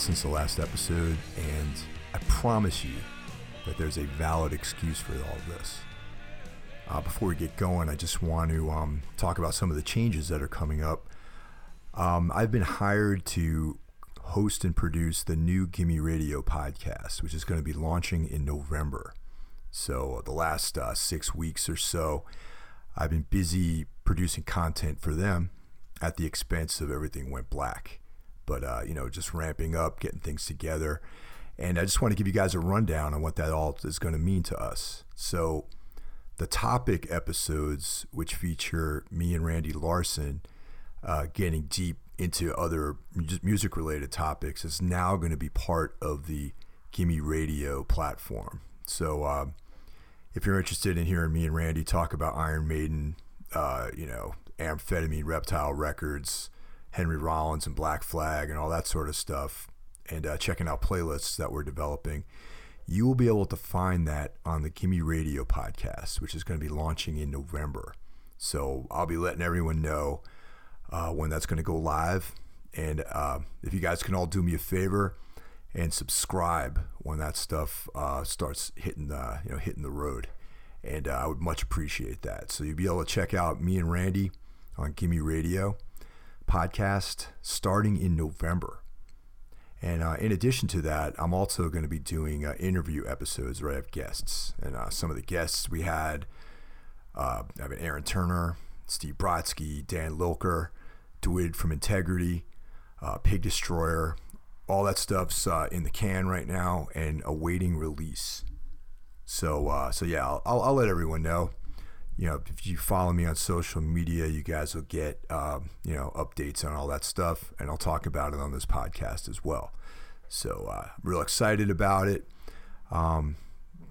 since the last episode, and I promise you that there's a valid excuse for all of this. Uh, before we get going, I just want to um, talk about some of the changes that are coming up. Um, I've been hired to host and produce the new Gimme Radio podcast, which is going to be launching in November. So, the last uh, six weeks or so, I've been busy producing content for them at the expense of everything went black. But, uh, you know, just ramping up, getting things together. And I just want to give you guys a rundown on what that all is going to mean to us. So, the topic episodes, which feature me and Randy Larson uh, getting deep into other music related topics, is now going to be part of the Gimme Radio platform. So, um, if you're interested in hearing me and Randy talk about Iron Maiden, uh, you know, amphetamine reptile records, Henry Rollins and Black Flag, and all that sort of stuff, and uh, checking out playlists that we're developing, you will be able to find that on the Gimme Radio podcast, which is going to be launching in November. So I'll be letting everyone know uh, when that's going to go live. And uh, if you guys can all do me a favor and subscribe when that stuff uh, starts hitting the you know hitting the road, and uh, I would much appreciate that. So you'll be able to check out me and Randy on Gimme Radio podcast starting in November. And uh, in addition to that, I'm also going to be doing uh, interview episodes where I have guests. And uh, some of the guests we had, uh, I have Aaron Turner, Steve Brodsky, Dan Lilker, Dwid from Integrity, uh, Pig Destroyer. All that stuff's uh, in the can right now and awaiting release. So, so yeah, I'll, I'll, I'll let everyone know you know, if you follow me on social media, you guys will get, um, you know, updates on all that stuff, and I'll talk about it on this podcast as well. So, uh, I'm real excited about it. Um,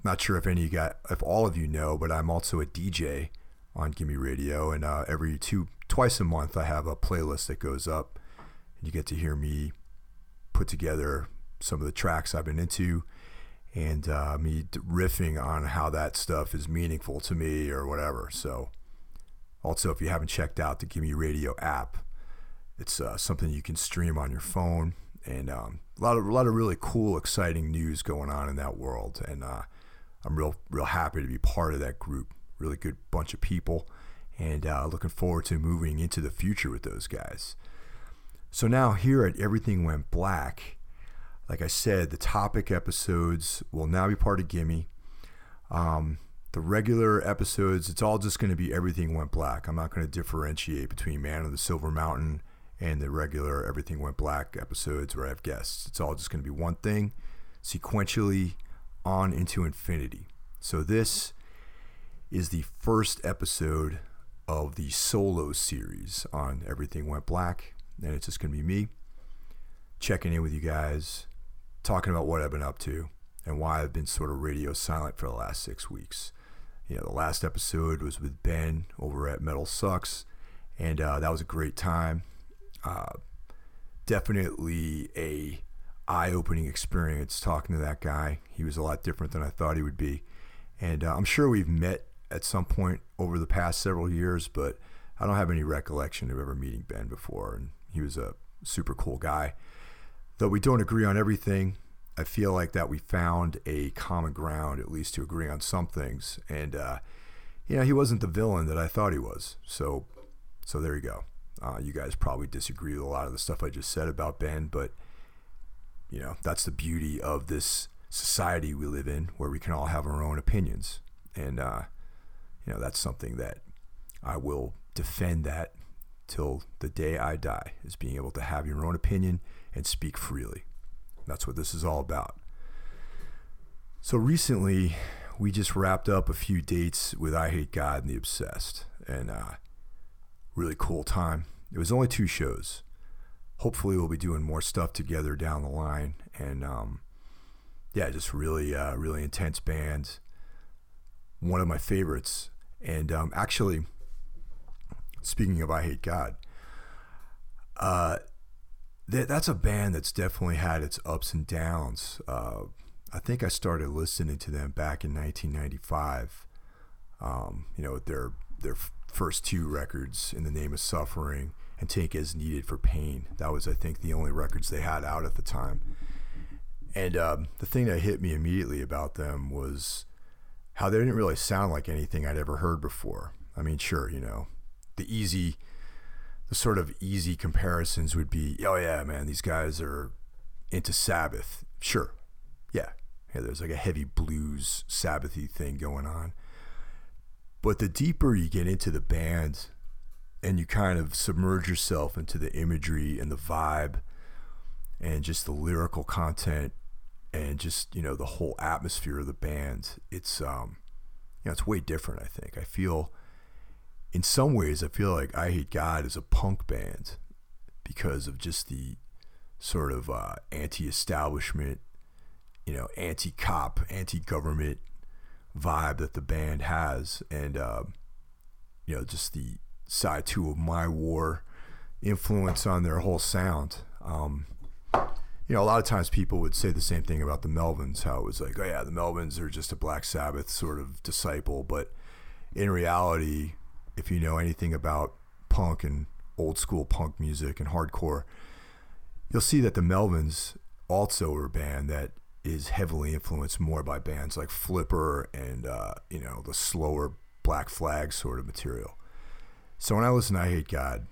not sure if any of you got, if all of you know, but I'm also a DJ on Gimme Radio, and uh, every two, twice a month, I have a playlist that goes up, and you get to hear me put together some of the tracks I've been into and uh, me riffing on how that stuff is meaningful to me or whatever. So, also, if you haven't checked out the Gimme Radio app, it's uh, something you can stream on your phone, and um, a lot of a lot of really cool, exciting news going on in that world. And uh, I'm real real happy to be part of that group. Really good bunch of people, and uh, looking forward to moving into the future with those guys. So now here at Everything Went Black like I said, the topic episodes will now be part of Gimme. Um, the regular episodes, it's all just going to be everything went black. I'm not going to differentiate between Man of the Silver Mountain and the regular Everything Went Black episodes where I have guests. It's all just going to be one thing sequentially on into infinity. So this is the first episode of the solo series on Everything Went Black. And it's just going to be me checking in with you guys, talking about what I've been up to and why I've been sort of radio silent for the last six weeks. You know, the last episode was with Ben over at Metal Sucks, and uh, that was a great time. Uh, definitely a eye-opening experience talking to that guy. He was a lot different than I thought he would be, and uh, I'm sure we've met at some point over the past several years, but I don't have any recollection of ever meeting Ben before, and he was a super cool guy. Though we don't agree on everything, I feel like that we found a common ground, at least to agree on some things. And, uh, you know, he wasn't the villain that I thought he was. So, so there you go. Uh, you guys probably disagree with a lot of the stuff I just said about Ben, but, you know, that's the beauty of this society we live in where we can all have our own opinions. And, uh, you know, that's something that I will defend that till the day I die is being able to have your own opinion and speak freely. That's what this is all about. So recently, we just wrapped up a few dates with Eyehategod and The Obsessed, and uh, really cool time. It was only two shows. Hopefully, we'll be doing more stuff together down the line, and um, yeah, just really, uh, really intense bands. One of my favorites, and um, actually, speaking of Eyehategod, uh, that, that's a band that's definitely had its ups and downs. Uh, I think I started listening to them back in 1995. Um, you know, their their first two records, "In the Name of Suffering" and Take as Needed for Pain. That was, I think, the only records they had out at the time. And um, the thing that hit me immediately about them was how they didn't really sound like anything I'd ever heard before. I mean, sure, you know, the easy, the sort of easy comparisons would be, oh yeah, man, these guys are into Sabbath. Sure, yeah, yeah. There's like a heavy blues Sabbathy thing going on. But the deeper you get into the band, and you kind of submerge yourself into the imagery and the vibe, and just the lyrical content and just you know the whole atmosphere of the band it's um you know it's way different i think i feel in some ways i feel like Eyehategod is a punk band because of just the sort of uh, anti-establishment you know anti-cop anti-government vibe that the band has and uh, you know just the side two of my war influence on their whole sound um, you know, a lot of times people would say the same thing about the Melvins, how it was like, oh yeah, the Melvins are just a Black Sabbath sort of disciple. But in reality, if you know anything about punk and old school punk music and hardcore, you'll see that the Melvins also are a band that is heavily influenced more by bands like Flipper and uh, you know the slower Black Flag sort of material. So when I listen to Eyehategod,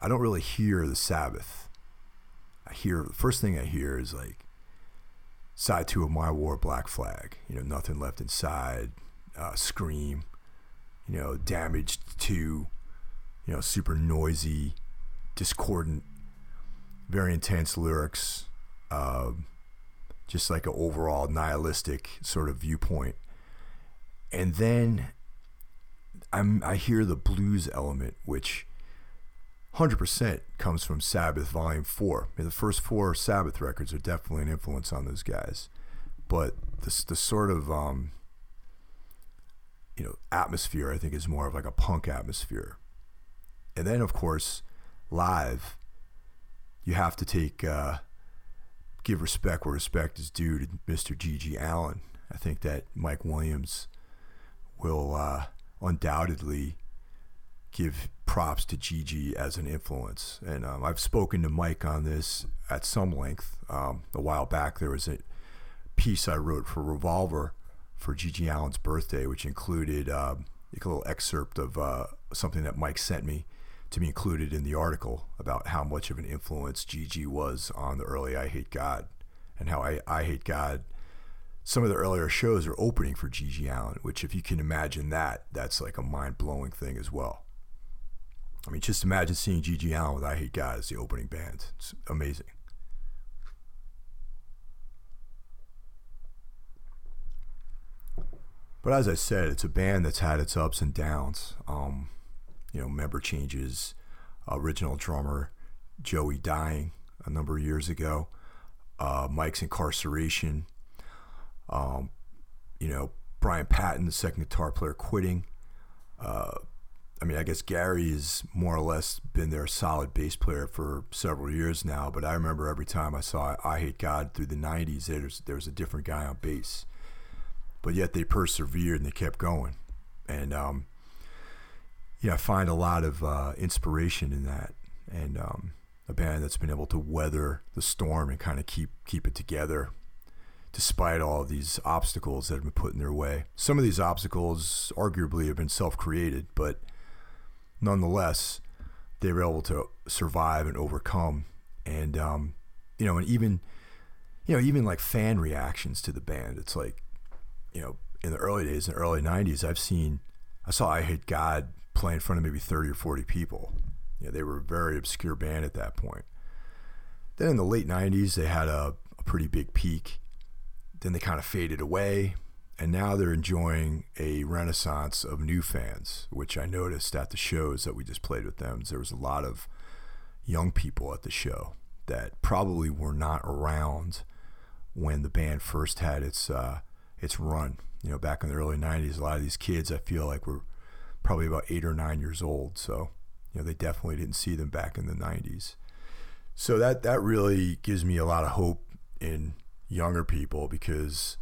I don't really hear the Sabbath I hear the first thing I hear is like side two of my war black flag you know nothing left inside uh, scream you know damaged to you know super noisy discordant very intense lyrics uh, just like an overall nihilistic sort of viewpoint and then I'm, I hear the blues element which 100% comes from Sabbath Volume 4. I mean, the first four Sabbath records are definitely an influence on those guys. But the, the sort of, um, you know, atmosphere, I think, is more of like a punk atmosphere. And then, of course, live, you have to take, uh, give respect where respect is due to Mr. G.G. Allen. I think that Mike Williams will uh, undoubtedly give props to GG as an influence. And um, I've spoken to Mike on this at some length. Um, a while back, there was a piece I wrote for Revolver for GG Allen's birthday, which included uh, a little excerpt of uh, something that Mike sent me to be included in the article about how much of an influence GG was on the early Eyehategod and how I, Eyehategod. Some of the earlier shows are opening for GG Allen, which, if you can imagine that, that's like a mind blowing thing as well. I mean, just imagine seeing GG Allen with Eyehategod as the opening band. It's amazing. But as I said, it's a band that's had its ups and downs. Um, you know, member changes, original drummer Joey dying a number of years ago, uh, Mike's incarceration, um, you know, Brian Patton, the second guitar player, quitting, uh, I mean, I guess Gary has more or less been their solid bass player for several years now. But I remember every time I saw Eyehategod through the '90s, there's there was a different guy on bass. But yet they persevered and they kept going, and um, yeah, I find a lot of uh, inspiration in that, and um, a band that's been able to weather the storm and kind of keep keep it together despite all these obstacles that have been put in their way. Some of these obstacles arguably have been self-created, but nonetheless, they were able to survive and overcome. And um, you know, and even you know, even like fan reactions to the band. It's like, you know, in the early days, in the early '90s, I've seen, I saw Eyehategod play in front of maybe 30 or 40 people. You know, they were a very obscure band at that point. Then in the late '90s, they had a, a pretty big peak. Then they kind of faded away and now they're enjoying a renaissance of new fans, which I noticed at the shows that we just played with them. There was a lot of young people at the show that probably were not around when the band first had its uh, its run. You know, back in the early '90s, a lot of these kids I feel like were probably about eight or nine years old. So, you know, they definitely didn't see them back in the '90s. So that that really gives me a lot of hope in younger people because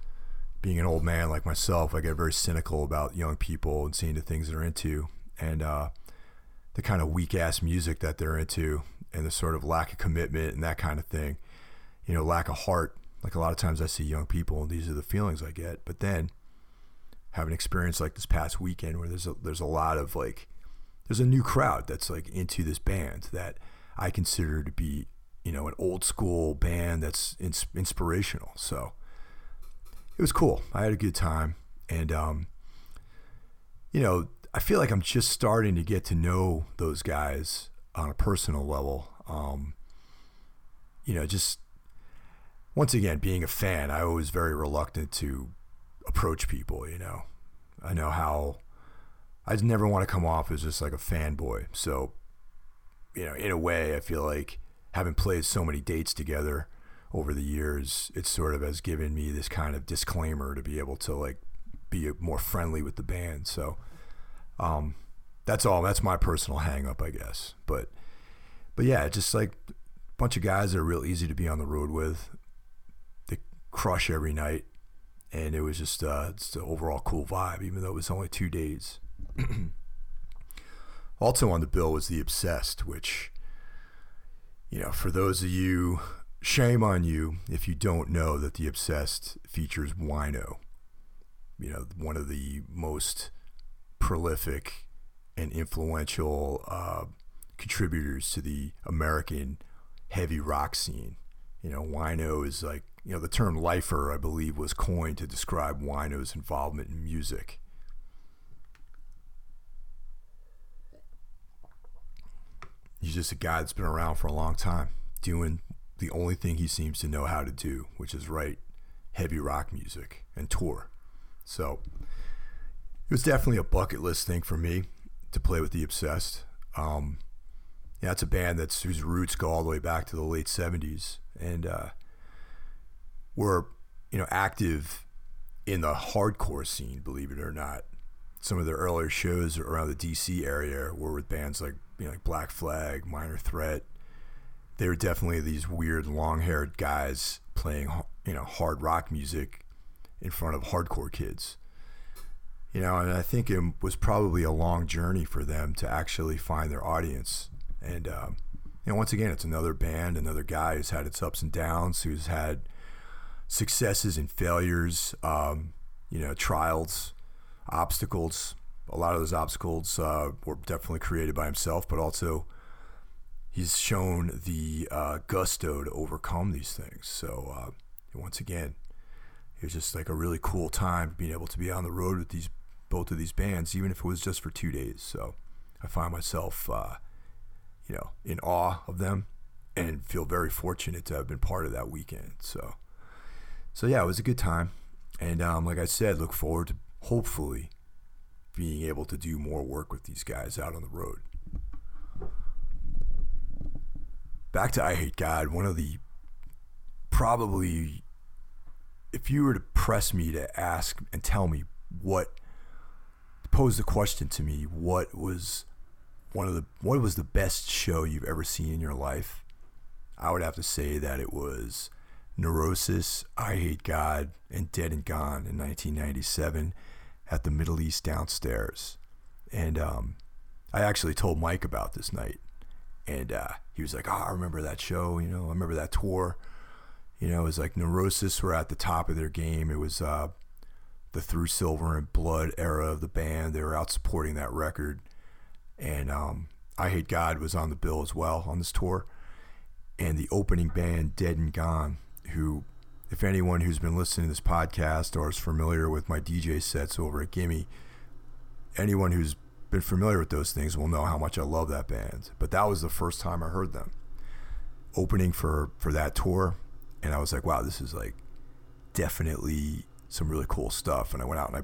being an old man like myself, I get very cynical about young people and seeing the things they're into. And uh, the kind of weak ass music that they're into and the sort of lack of commitment and that kind of thing. You know, lack of heart. Like a lot of times I see young people and these are the feelings I get. But then have an experience like this past weekend where there's a, there's a lot of like there's a new crowd that's like into this band that I consider to be you know an old school band that's ins- inspirational. So it was cool. I had a good time, and um, you know I feel like I'm just starting to get to know those guys on a personal level. Um, you know, just once again being a fan, I was very reluctant to approach people. You know, I know how I just never want to come off as just like a fanboy. So, you know, in a way, I feel like having played so many dates together over the years, it sort of has given me this kind of disclaimer to be able to like be more friendly with the band. So, um, that's all. That's my personal hangup, I guess. But, but yeah, just like a bunch of guys that are real easy to be on the road with. Crush every night and it was just uh, just an overall cool vibe, even though it was only two days. also on the bill was the Obsessed, which, you know, for those of you, shame on you if you don't know that the Obsessed features Wino, you know, one of the most prolific and influential uh, contributors to the American heavy rock scene. You know, Wino is like you know, the term lifer, I believe, was coined to describe Wino's involvement in music. He's just a guy that's been around for a long time, doing the only thing he seems to know how to do, which is write heavy rock music and tour. So it was definitely a bucket list thing for me to play with the Obsessed. Um, yeah, it's a band that's whose roots go all the way back to the late '70s, and uh, were, you know, active in the hardcore scene, believe it or not. Some of their earlier shows around the DC area were with bands like, you know, like Black Flag, Minor Threat. They were definitely these weird long-haired guys playing, you know, hard rock music in front of hardcore kids. You know, and I think it was probably a long journey for them to actually find their audience. And, um, you know, once again, it's another band, another guy who's had its ups and downs, who's had successes and failures, um, you know, trials, obstacles. A lot of those obstacles uh, were definitely created by himself, but also he's shown the uh, gusto to overcome these things. So uh, once again, it was just like a really cool time being able to be on the road with these both of these bands, even if it was just for two days. So I find myself, uh, you know, in awe of them and feel very fortunate to have been part of that weekend. So so yeah, it was a good time, and um, like I said, look forward to hopefully being able to do more work with these guys out on the road. Back to Eyehategod, one of the probably, if you were to press me to ask and tell me what, pose the question to me, what was one of the what was the best show you've ever seen in your life? I would have to say that it was Neurosis, Eyehategod, and Dead and Gone in 1997 at the Middle East Downstairs. And um, I actually told Mike about this night. And uh, he was like, oh, I remember that show. You know, I remember that tour. You know, it was like Neurosis were at the top of their game. It was uh, the Through Silver in Blood era of the band. They were out supporting that record. And um, God was on the bill as well on this tour. And the opening band, Dead and Gone, who, if anyone who's been listening to this podcast or is familiar with my DJ sets over at Gimme, anyone who's been familiar with those things will know how much I love that band. But that was the first time I heard them opening for for that tour, and I was like, wow, this is like definitely some really cool stuff. And I went out and I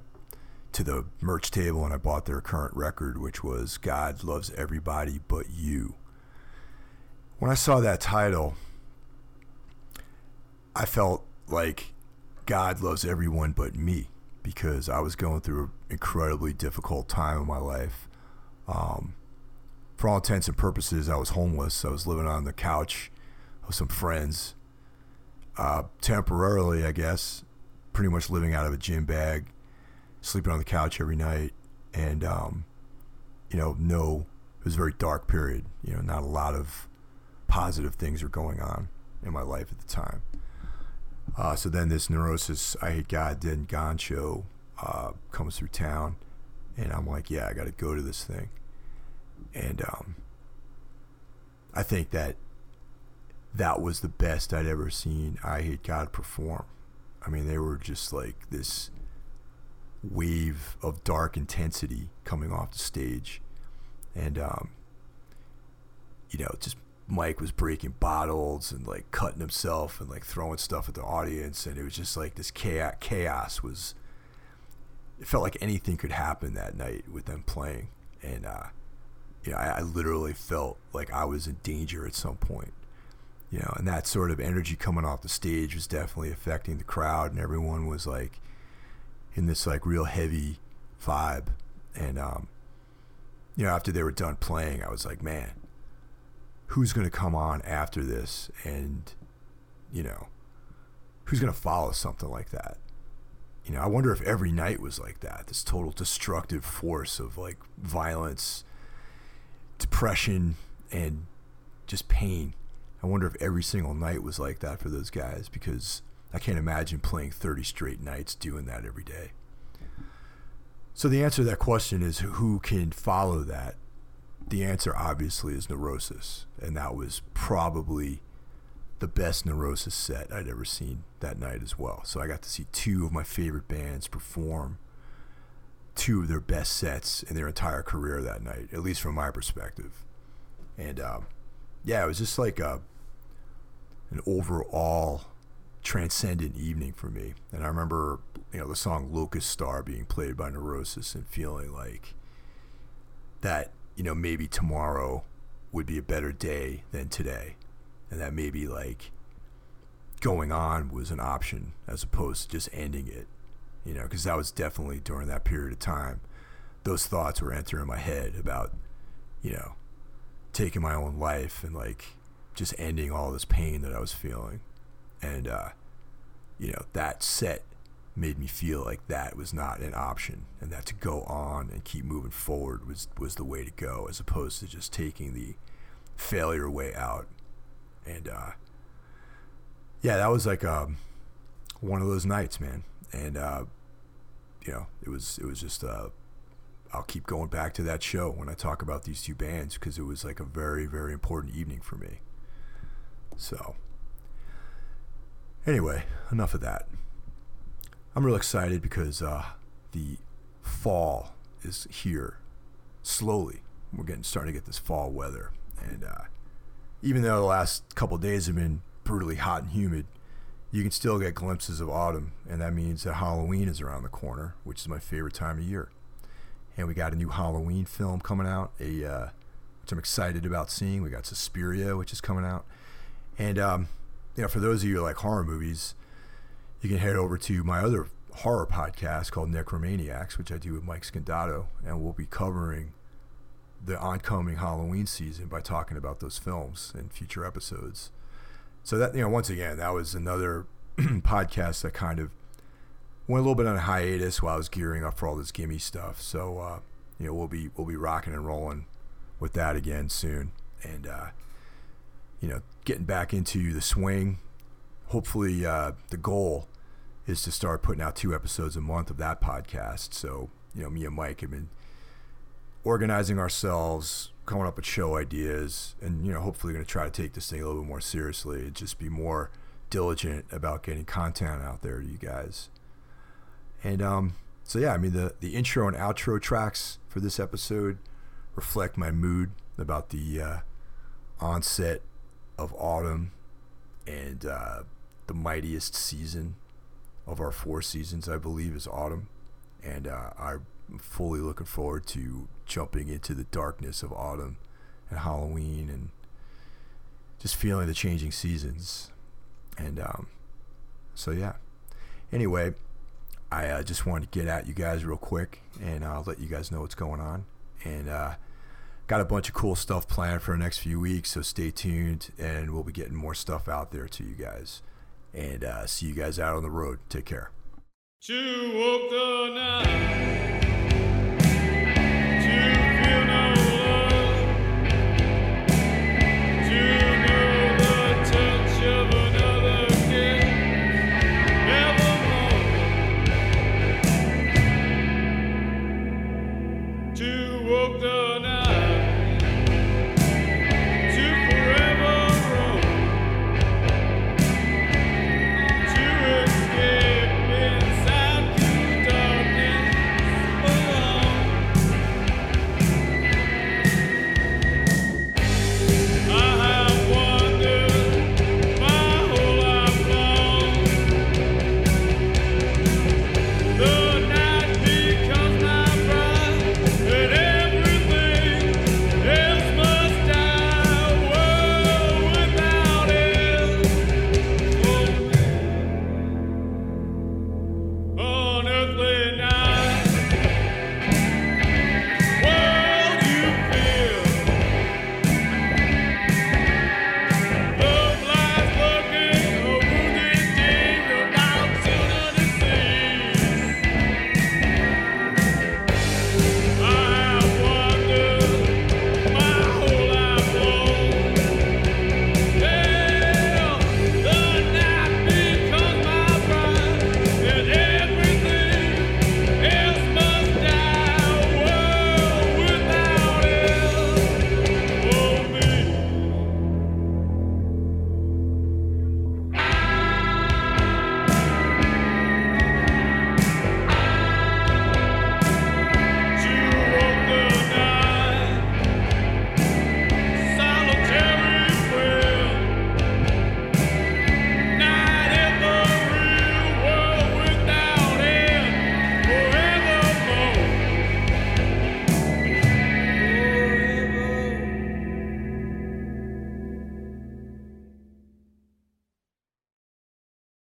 to the merch table and I bought their current record, which was God Loves Everybody But You. When I saw that title, I felt like God loves everyone but me because I was going through an incredibly difficult time in my life. Um, for all intents and purposes, I was homeless. I was living on the couch with some friends, uh, temporarily, I guess, pretty much living out of a gym bag, sleeping on the couch every night, and um, you know, no it was a very dark period. You know, not a lot of positive things were going on in my life at the time. Uh, so then this neurosis, Eyehategod, then Gone show uh, comes through town, and I'm like, yeah, I got to go to this thing. And um, I think that that was the best I'd ever seen Eyehategod perform. I mean, they were just like this wave of dark intensity coming off the stage. And, um, you know, just Mike was breaking bottles and like cutting himself and like throwing stuff at the audience. And it was just like this chaos, chaos was, it felt like anything could happen that night with them playing. And, uh, you know, I, I literally felt like I was in danger at some point you know, and that sort of energy coming off the stage was definitely affecting the crowd, and everyone was like in this like real heavy vibe. And um, you know, after they were done playing, I was like, man, who's gonna come on after this, and you know, who's gonna follow something like that? You know, I wonder if every night was like that. This total destructive force of like violence, depression, and just pain I wonder if every single night was like that for those guys because I can't imagine playing 30 straight nights doing that every day. So the answer to that question is who can follow that? The answer obviously is Neurosis, and that was probably the best Neurosis set I'd ever seen that night as well. So I got to see two of my favorite bands perform two of their best sets in their entire career that night, at least from my perspective. And um, yeah, it was just like a an overall transcendent evening for me. And I remember, you know, the song Locust Star being played by Neurosis and feeling like that, you know, maybe tomorrow would be a better day than today. And that maybe like going on was an option as opposed to just ending it, you know, because that was definitely during that period of time. Those thoughts were entering my head about, you know, taking my own life and like just ending all this pain that I was feeling. And, uh, you know, that set made me feel like that was not an option and that to go on and keep moving forward was, was the way to go as opposed to just taking the failure way out. And, uh, yeah, that was like, um, one of those nights, man. And, uh, you know, it was, it was just, uh, I'll keep going back to that show when I talk about these two bands because it was like a very, very important evening for me. So, anyway, enough of that. I'm real excited because uh, the fall is here slowly. We're getting starting to get this fall weather, and uh, even though the last couple days have been brutally hot and humid, you can still get glimpses of autumn, and that means that Halloween is around the corner, which is my favorite time of year. And we got a new Halloween film coming out, a uh, which I'm excited about seeing. We got Suspiria, which is coming out, and um, you know, for those of you who like horror movies, you can head over to my other horror podcast called Necromaniacs, which I do with Mike Scandato, and we'll be covering the oncoming Halloween season by talking about those films in future episodes. So that you know, once again, that was another podcast that kind of went a little bit on a hiatus while I was gearing up for all this gimme stuff. So uh, you know, we'll be we'll be rocking and rolling with that again soon, and uh, you know, getting back into the swing. Hopefully, uh, the goal is to start putting out two episodes a month of that podcast. So, you know, me and Mike have been organizing ourselves, coming up with show ideas, and, you know, hopefully going to try to take this thing a little bit more seriously and just be more diligent about getting content out there to you guys. And, um, so yeah, I mean, the, the intro and outro tracks for this episode reflect my mood about the uh, onset of autumn and uh, the mightiest season of our four seasons, I believe, is autumn. And uh, I'm fully looking forward to jumping into the darkness of autumn and Halloween and just feeling the changing seasons. And um, so, yeah. Anyway, I uh, just wanted to get at you guys real quick and I'll let you guys know what's going on. And uh, got a bunch of cool stuff planned for the next few weeks, so stay tuned, and we'll be getting more stuff out there to you guys. And uh, see you guys out on the road. Take care.